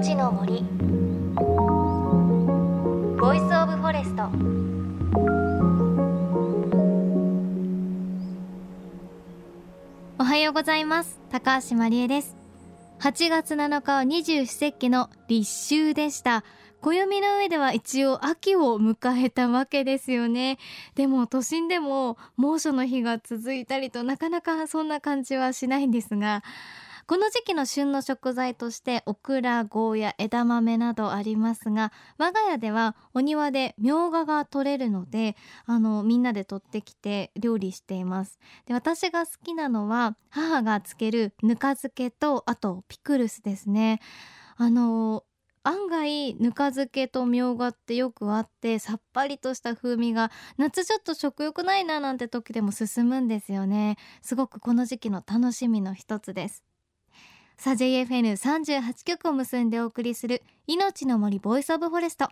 命の森。 Voice of Forest。おはようございます。高橋真理恵です。8月7日は二十四節気の立秋でした。暦の上では一応秋を迎えたわけですよね。でも都心でも猛暑の日が続いたりとなかなかそんな感じはしないんですがこの時期の旬の食材としてオクラゴーヤ枝豆などありますが我が家ではお庭でみょうがが取れるのであのみんなで取ってきて料理しています。で私が好きなのは母がつけるぬか漬けとあとピクルスですね。あの案外ぬか漬けとみょうがってよくあってさっぱりとした風味が夏ちょっと食欲ないななんて時でも進むんですよね。すごくこの時期の楽しみの一つです。さあ JFN38 曲を結んでお送りする命の森 Voice of Forest。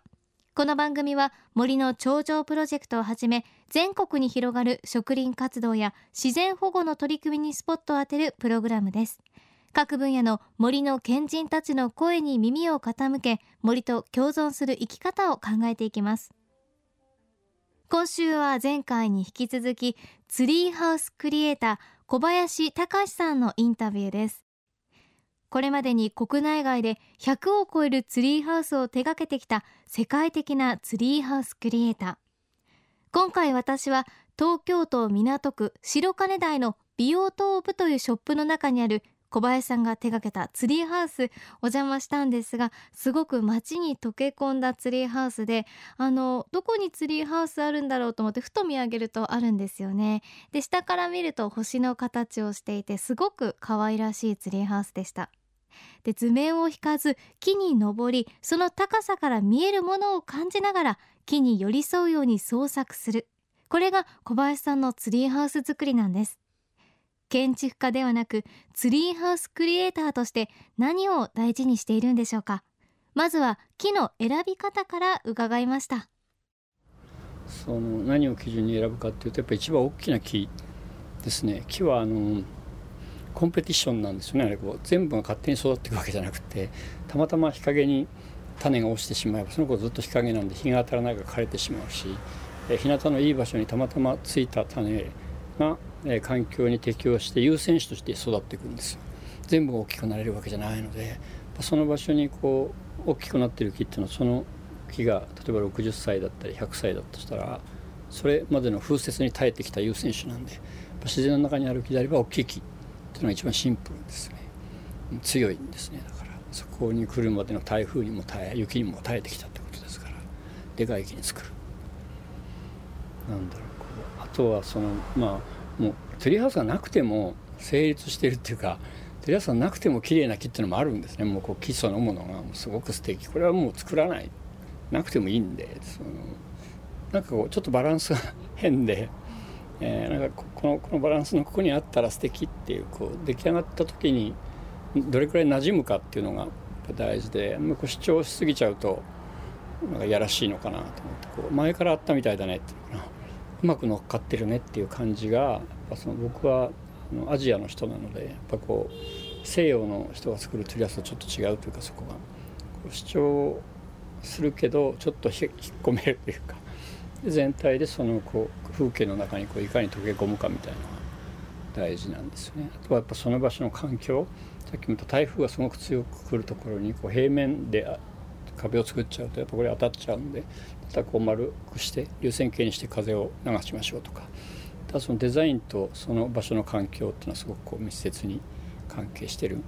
この番組は森の頂上プロジェクトをはじめ全国に広がる植林活動や自然保護の取り組みにスポットを当てるプログラムです。各分野の森の賢人たちの声に耳を傾け森と共存する生き方を考えていきます。今週は前回に引き続きツリーハウスクリエイター小林隆さんのインタビューです。これまでに国内外で100を超えるツリーハウスを手掛けてきた世界的なツリーハウスクリエイター。今回私は東京都港区白金台の美容トープというショップの中にある小林さんが手掛けたツリーハウスお邪魔したんですがすごく街に溶け込んだツリーハウスであのどこにツリーハウスあるんだろうと思ってふと見上げるとあるんですよね。で下から見ると星の形をしていてすごく可愛らしいツリーハウスでした。で図面を引かず木に登りその高さから見えるものを感じながら木に寄り添うように創作する。これが小林さんのツリーハウス作りなんです。建築家ではなくツリーハウスクリエイターとして何を大事にしているんでしょうか。まずは木の選び方から伺いました。その何を基準に選ぶかっていうとやっぱり一番大きな木ですね。木はあのコンペティションなんですよね。あれこう全部が勝手に育っていくわけじゃなくてたまたま日陰に種が落ちてしまえばその子ずっと日陰なんで日が当たらないから枯れてしまうし日向のいい場所にたまたまついた種がえ環境に適応して優先種として育っていくんですよ。全部が大きくなれるわけじゃないのでその場所にこう大きくなってる木っていうのはその木が例えば60歳だったり100歳だとしたらそれまでの風雪に耐えてきた優先種なんで自然の中にある木であれば大きい木。ていうのが一番シンプルですね。強いんですね。だからそこに来るまでの台風にも耐え雪にも耐えてきたってことですからでかい木に作る。なんだろうこうあとはそのまあもうツリーハウスがなくても成立してるっていうかツリーハウスがなくても綺麗な木っていうのもあるんですね。もうこう木そのものがもうすごく素敵。これはもう作らない。なくてもいいんでそのなんかこうちょっとバランスが変で、えー、なんかこのこのバランスのここにあったら素敵っていうこう出来上がった時にどれくらい馴染むかっていうのが大事でこう主張しすぎちゃうとなんかやらしいのかなと思ってこう前からあったみたいだねっていうのかなうまく乗っかってるねっていう感じがその僕はアジアの人なのでやっぱこう西洋の人が作るトリアスとちょっと違うというかそこが主張するけどちょっと引っ込めるというか全体でそのこう風景の中にこういかに溶け込むかみたいなのが大事なんですね。あとはやっぱその場所の環境さっきも言った台風がすごく強く来るところにこう平面で壁を作っちゃうとやっぱこれ当たっちゃうんでまたこう丸くして流線形にして風を流しましょうとか。ただそのデザインとその場所の環境っていうのはすごくこう密接に関係してるん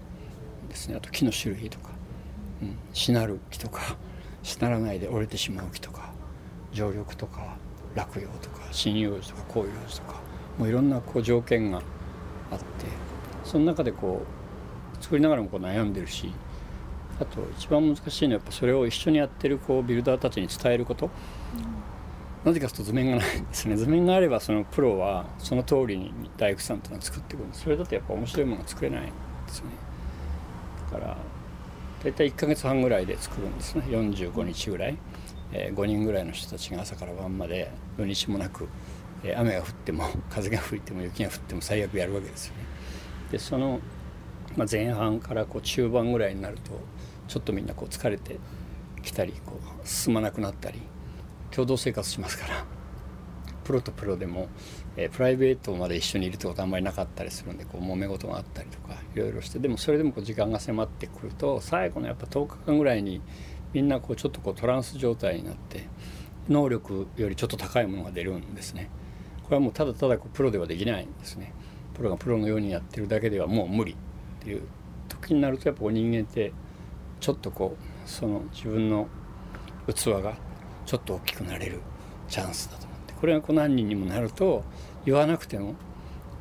ですね。あと木の種類とか、うん、しなる木とか。しならないで折れてしまう木とか。常緑とか落葉とか。針葉樹とか。広葉樹とか。もういろんなこう条件があって。その中でこう作りながらもこう悩んでるし。あと一番難しいのはやっぱそれを一緒にやってるこうビルダーたちに伝えること、うん、なぜかというと図面がないんですね。図面があればそのプロはその通りに大工さんというのは作っていくんです。それだとやっぱ面白いものが作れないんですよね。だから大体1ヶ月半ぐらいで作るんですね。45日ぐらい、え、5人ぐらいの人たちが朝から晩まで土日もなく、え、雨が降っても 風が吹いても雪が降っても最悪やるわけですよね。でその、ま、前半からこう中盤ぐらいになるとちょっとみんなこう疲れてきたりこう進まなくなったり共同生活しますからプロとプロでも、え、プライベートまで一緒にいるってことはあんまりなかったりするんでこう揉め事があったりとかいろいろしてでもそれでもこう時間が迫ってくると最後のやっぱ10日間ぐらいにみんなこうちょっとこうトランス状態になって能力よりちょっと高いものが出るんですね。これはもうただただこうプロではできないんですね。プロがプロのようにやってるだけではもう無理っていう時になるとやっぱ人間ってちょっとこうその自分の器がちょっと大きくなれるチャンスだと思ってこれがこう何人にもなると言わなくても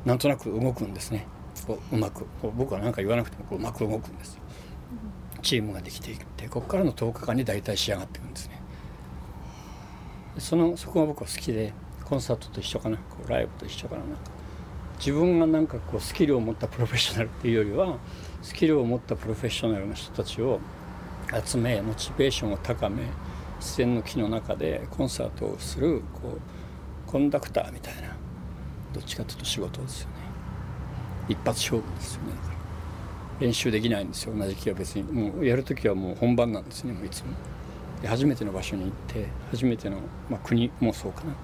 なんとなく動くんですねこううまくこう僕は何か言わなくてもこううまく動くんですよチームができていってここからの10日間に大体仕上がっていくんですね。そのそこが僕は好きでコンサートと一緒かな。こうライブと一緒かな。なんか自分がなんかこうスキルを持ったプロフェッショナルっていうよりはスキルを持ったプロフェッショナルの人たちを集めモチベーションを高め自然の木の中でコンサートをするこうコンダクターみたいなどっちかというと仕事ですよね。一発勝負ですよね。練習できないんですよ。同じ木は別に。もうやる時はもう本番なんですねもういつも。で初めての場所に行って初めての、まあ、国もそうかな。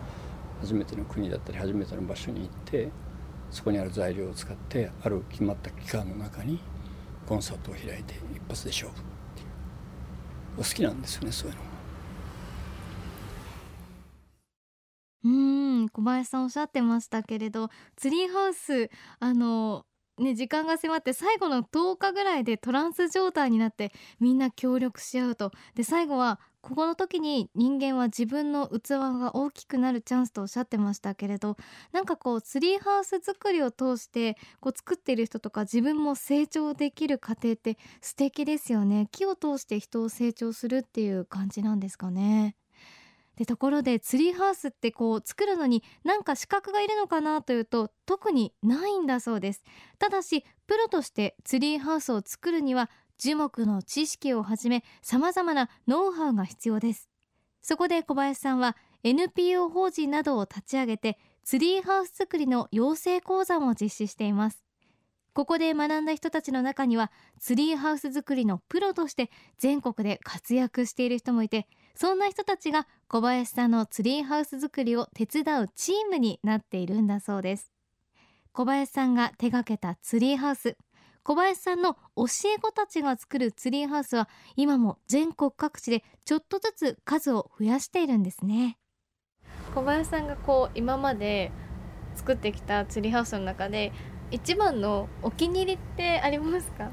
初めての国だったり初めての場所に行ってそこにある材料を使ってある決まった期間の中にコンサートを開いて一発で勝負っていう。お好きなんですよねそういうの。うん小林さんおっしゃってましたけれどツリーハウスあのね時間が迫って最後の10日ぐらいでトランス状態になってみんな協力し合うと。で最後はここの時に人間は自分の器が大きくなるチャンスとおっしゃってましたけれどなんかこうツリーハウス作りを通してこう作っている人とか自分も成長できる過程って素敵ですよね。木を通して人を成長するっていう感じなんですかね。でところでツリーハウスってこう作るのになんか資格がいるのかなというと特にないんだそうです。ただしプロとしてツリーハウスを作るには樹木の知識をはじめ様々なノウハウが必要です。そこで小林さんは NPO 法人などを立ち上げてツリーハウス作りの養成講座も実施しています。ここで学んだ人たちの中にはツリーハウス作りのプロとして全国で活躍している人もいてそんな人たちが小林さんのツリーハウス作りを手伝うチームになっているんだそうです。小林さんが手掛けたツリーハウス。小林さんの教え子たちが作るツリーハウスは今も全国各地でちょっとずつ数を増やしているんですね。小林さんがこう今まで作ってきたツリーハウスの中で一番のお気に入りってありますか？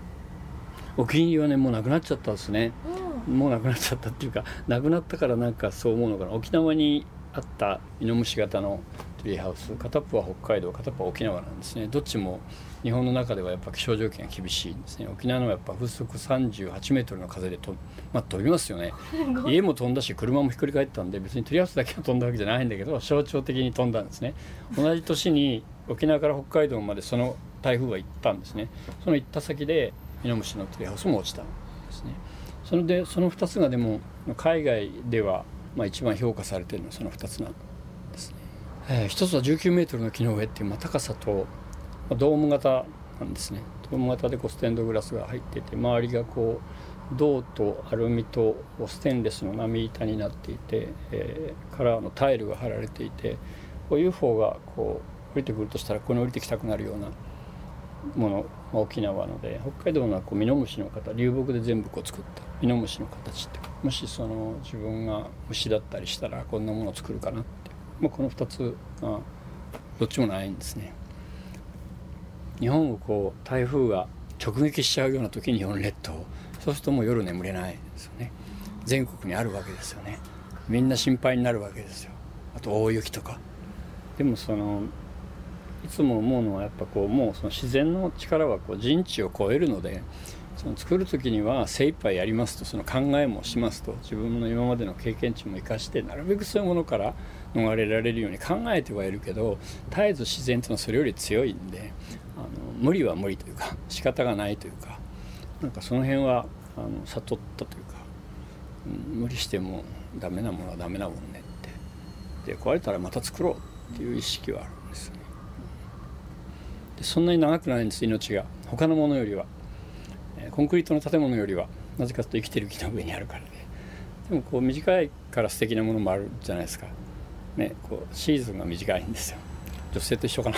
お気に入りはねもうなくなっちゃったんですね、うん、もうなくなっちゃったっていうかなくなったからなんかそう思うのかな。沖縄にあったイノムシ型のツリーハウス片っぽは北海道片っぽは沖縄なんですね。どっちも日本の中ではやっぱ気象条件が厳しいんですね。沖縄のやっぱ風速38メートルの風でと、まあ、飛びますよね。家も飛んだし車もひっくり返ったんで別にトリアスだけが飛んだわけじゃないんだけど象徴的に飛んだんですね。同じ年に沖縄から北海道までその台風が行ったんですね。その行った先でミノムシのトリハウスも落ちたんですねそれでその2つがでも海外ではまあ一番評価されてるのはその2つなんですね、えー、一つは19メートルの木の上っていう、まあ、高さとドーム型なんですね。ドーム型でこうステンドグラスが入ってて周りがこう銅とアルミとステンレスの波板になっていて、えー、カラーのタイルが貼られていてこう UFO がこう降りてくるとしたらここに降りてきたくなるようなもの、まあ、沖縄ので北海道のはこうミノムシの方流木で全部こう作ったミノムシの形ってもしその自分が虫だったりしたらこんなものを作るかなって、まあ、この2つがどっちもないんですね。日本をこう台風が直撃しちゃうような時に日本列島そうするともう夜眠れないですよね。全国にあるわけですよね。みんな心配になるわけですよ。あと大雪とか。でもそのいつも思うのはやっぱこうもうその自然の力はこう人知を超えるのでその作る時には精一杯やりますとその考えもしますと自分の今までの経験値も生かしてなるべくそういうものから逃れられるように考えてはいるけど絶えず自然というのはそれより強いんであの無理は無理というか仕方がないというかなんかその辺はあの悟ったというか、うん、無理してもダメなものはダメなもんねって。で壊れたらまた作ろうっていう意識はある。そんなに長くないんです命が。他のものよりは。コンクリートの建物よりはなぜかというと生きてる木の上にあるからででもこう短いから素敵なものもあるじゃないですか。ねこうシーズンが短いんですよ。女性と一緒かな。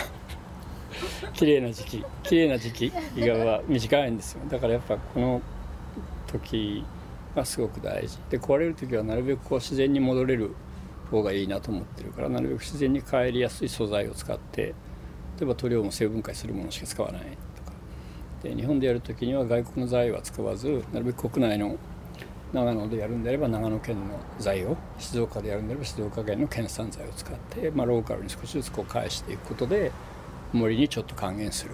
綺麗な時期。綺麗な時期以外は短いんですよ。だからやっぱこの時がすごく大事。で壊れる時はなるべくこう自然に戻れる方がいいなと思ってるからなるべく自然に帰りやすい素材を使って例えば塗料も成分解するものしか使わないとか。で日本でやる時には外国の材は使わずなるべく国内の長野でやるんであれば長野県の材を静岡でやるんであれば静岡県の県産材を使って、まあ、ローカルに少しずつこう返していくことで森にちょっと還元する。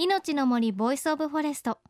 命の森 Voice of Forest。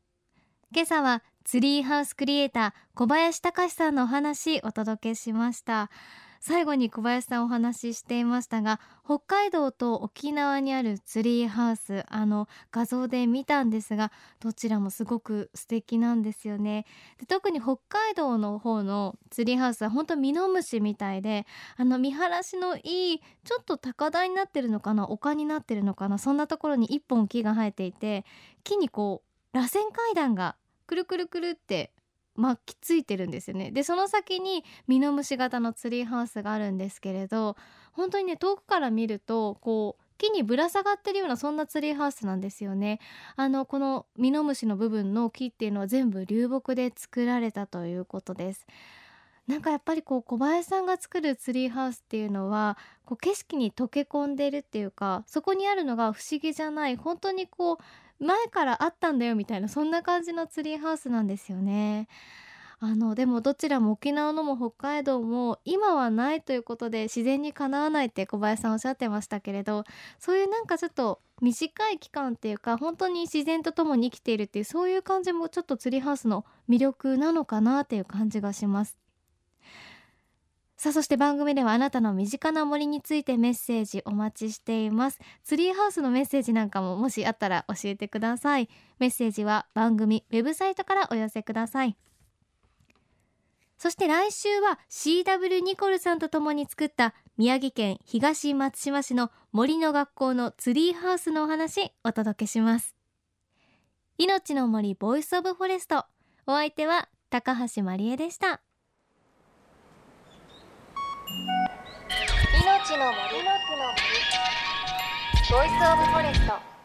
今朝はツリーハウスクリエイター小林隆さんのお話お届けしました。最後に小林さんお話ししていましたが北海道と沖縄にあるツリーハウスあの画像で見たんですがどちらもすごく素敵なんですよね。で特に北海道の方のツリーハウスは本当ミノムシみたいであの見晴らしのいいちょっと高台になってるのかな丘になってるのかなそんなところに一本木が生えていて木にこう螺旋階段がくるくるくるって巻きついてるんですよね。でその先にミノムシ型のツリーハウスがあるんですけれど本当にね遠くから見るとこう木にぶら下がってるようなそんなツリーハウスなんですよね。あのこのミノムシの部分の木っていうのは全部流木で作られたということです。なんかやっぱりこう小林さんが作るツリーハウスっていうのはこう景色に溶け込んでるっていうかそこにあるのが不思議じゃない本当にこう前からあったんだよみたいなそんな感じのツリーハウスなんですよね。あのでもどちらも沖縄のも北海道も今はないということで自然にかなわないって小林さんおっしゃってましたけれどそういうなんかちょっと短い期間っていうか本当に自然と共に生きているっていうそういう感じもちょっとツリーハウスの魅力なのかなっていう感じがします。さあそして番組ではあなたの身近な森についてメッセージお待ちしています。ツリーハウスのメッセージなんかももしあったら教えてください。メッセージは番組ウェブサイトからお寄せください。そして来週は CW ニコルさんと共に作った宮城県東松島市の森の学校のツリーハウスのお話お届けします。命の森 Voice of Forest。お相手は高橋真理恵でした。の森ボイスオブフォレスト。